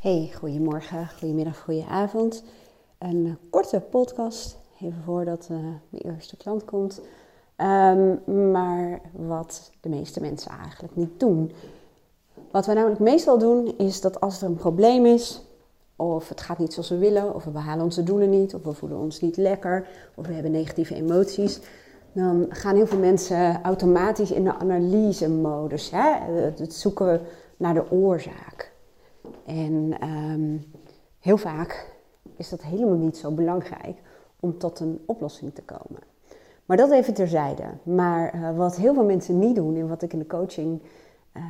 Hey, goedemorgen, goedemiddag, goedenavond. Een eh, korte podcast, even voordat uh, mijn eerste klant komt. Um, maar wat de meeste mensen eigenlijk niet doen. Wat we namelijk meestal doen, is dat als er een probleem is, of het gaat niet zoals we willen, of we behalen onze doelen niet, of we voelen ons niet lekker, of we hebben negatieve emoties, dan gaan heel veel mensen automatisch in de analyse-modus. Het zoeken naar de oorzaak. En ehm, heel vaak is dat helemaal niet zo belangrijk om tot een oplossing te komen. Maar dat even terzijde. Maar uh, wat heel veel mensen niet doen en wat ik in de coaching uh,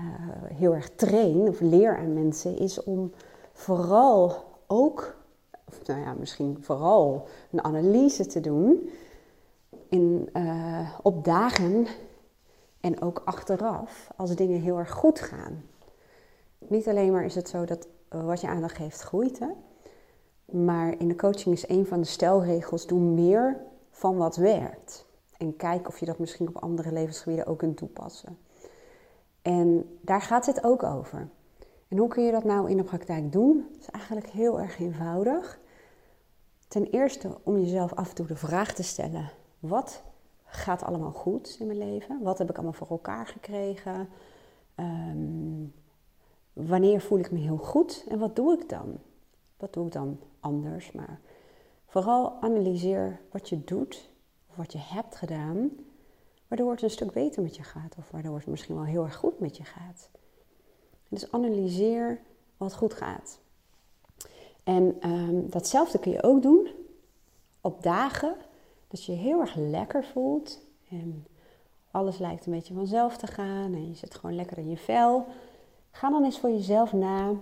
heel erg train of leer aan mensen, is om vooral ook, of nou ja, misschien vooral een analyse te doen in, uh, op dagen en ook achteraf als dingen heel erg goed gaan. Niet alleen maar is het zo dat wat je aandacht geeft groeit, hè? maar in de coaching is een van de stelregels: doe meer van wat werkt. En kijk of je dat misschien op andere levensgebieden ook kunt toepassen. En daar gaat het ook over. En hoe kun je dat nou in de praktijk doen? Dat is eigenlijk heel erg eenvoudig. Ten eerste om jezelf af en toe de vraag te stellen: wat gaat allemaal goed in mijn leven? Wat heb ik allemaal voor elkaar gekregen? Um, wanneer voel ik me heel goed en wat doe ik dan? Wat doe ik dan anders? Maar vooral analyseer wat je doet of wat je hebt gedaan, waardoor het een stuk beter met je gaat of waardoor het misschien wel heel erg goed met je gaat. Dus analyseer wat goed gaat. En um, datzelfde kun je ook doen op dagen dat je je heel erg lekker voelt en alles lijkt een beetje vanzelf te gaan en je zit gewoon lekker in je vel. Ga dan eens voor jezelf na.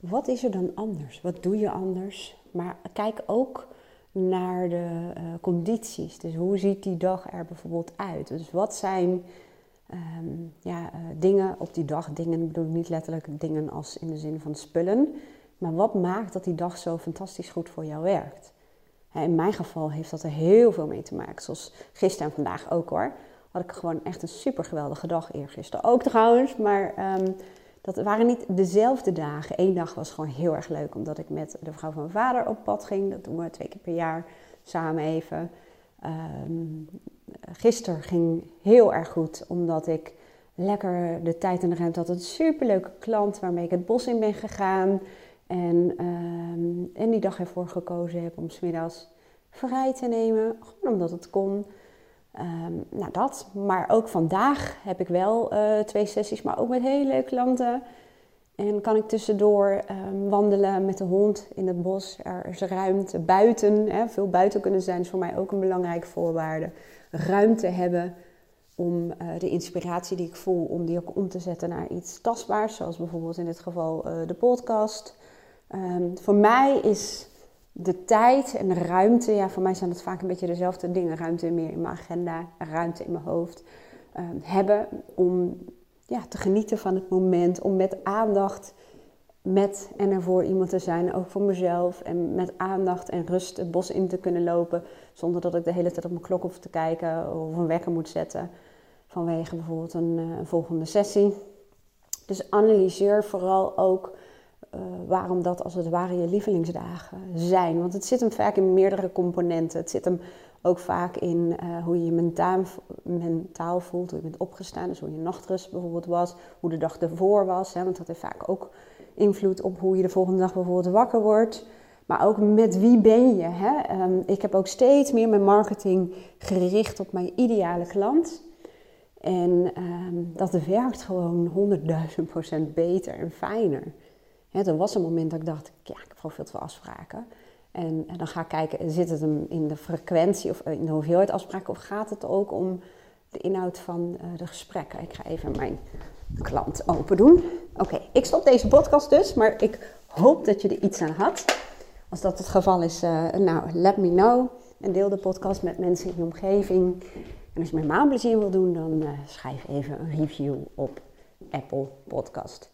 Wat is er dan anders? Wat doe je anders? Maar kijk ook naar de uh, condities. Dus hoe ziet die dag er bijvoorbeeld uit? Dus wat zijn um, ja, uh, dingen op die dag? Dingen bedoel ik niet letterlijk dingen als in de zin van spullen. Maar wat maakt dat die dag zo fantastisch goed voor jou werkt? In mijn geval heeft dat er heel veel mee te maken. Zoals gisteren en vandaag ook hoor had ik gewoon echt een super geweldige dag eergisteren. Ook trouwens, maar um, dat waren niet dezelfde dagen. Eén dag was gewoon heel erg leuk, omdat ik met de vrouw van mijn vader op pad ging. Dat doen we twee keer per jaar samen even. Um, gisteren ging heel erg goed, omdat ik lekker de tijd en de ruimte had. Een superleuke klant waarmee ik het bos in ben gegaan. En, um, en die dag ervoor gekozen heb om smiddags vrij te nemen. Gewoon omdat het kon. Um, nou, dat. Maar ook vandaag heb ik wel uh, twee sessies, maar ook met hele leuke klanten. En kan ik tussendoor um, wandelen met de hond in het bos. Er is ruimte buiten. Hè. Veel buiten kunnen zijn is voor mij ook een belangrijke voorwaarde. Ruimte hebben om uh, de inspiratie die ik voel, om die ook om te zetten naar iets tastbaars. Zoals bijvoorbeeld in dit geval uh, de podcast. Um, voor mij is de tijd en de ruimte, ja, voor mij zijn het vaak een beetje dezelfde dingen. Ruimte meer in mijn agenda, ruimte in mijn hoofd. Uh, hebben om ja, te genieten van het moment, om met aandacht met en ervoor iemand te zijn, ook voor mezelf. En met aandacht en rust het bos in te kunnen lopen, zonder dat ik de hele tijd op mijn klok hoef te kijken of een wekker moet zetten. Vanwege bijvoorbeeld een, eh, een volgende sessie. Dus analyseer vooral ook uh, waarom dat als het ware je lievelingsdagen zijn. Want het zit hem vaak in meerdere componenten. Het zit hem ook vaak in uh, hoe je je mentaal, voelt, hoe je bent opgestaan. Dus hoe je nachtrust bijvoorbeeld was, hoe de dag ervoor was. Hè, want dat heeft vaak ook invloed op hoe je de volgende dag bijvoorbeeld wakker wordt. Maar ook met wie ben je. Hè? Um, ik heb ook steeds meer mijn marketing gericht op mijn ideale klant. En um, dat werkt gewoon honderdduizend procent beter en fijner. Hè, er was een moment dat ik dacht, ja, ik heb gewoon veel te veel afspraken. En, dan ga ik kijken, zit het hem in de frequentie of in de hoeveelheid afspraken? Of gaat het ook om de inhoud van uh, de gesprekken? Ik ga even mijn klant open doen. Oké, ik stop deze podcast dus, maar ik hoop dat je er iets aan had. Als dat het geval is, uh, nou, let me know. En deel de podcast met mensen in je omgeving. En als je mij plezier wil doen, dan schrijf even een review op Apple Podcast.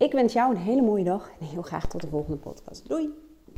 Ik wens jou een hele mooie dag en heel graag tot de volgende podcast. Doei!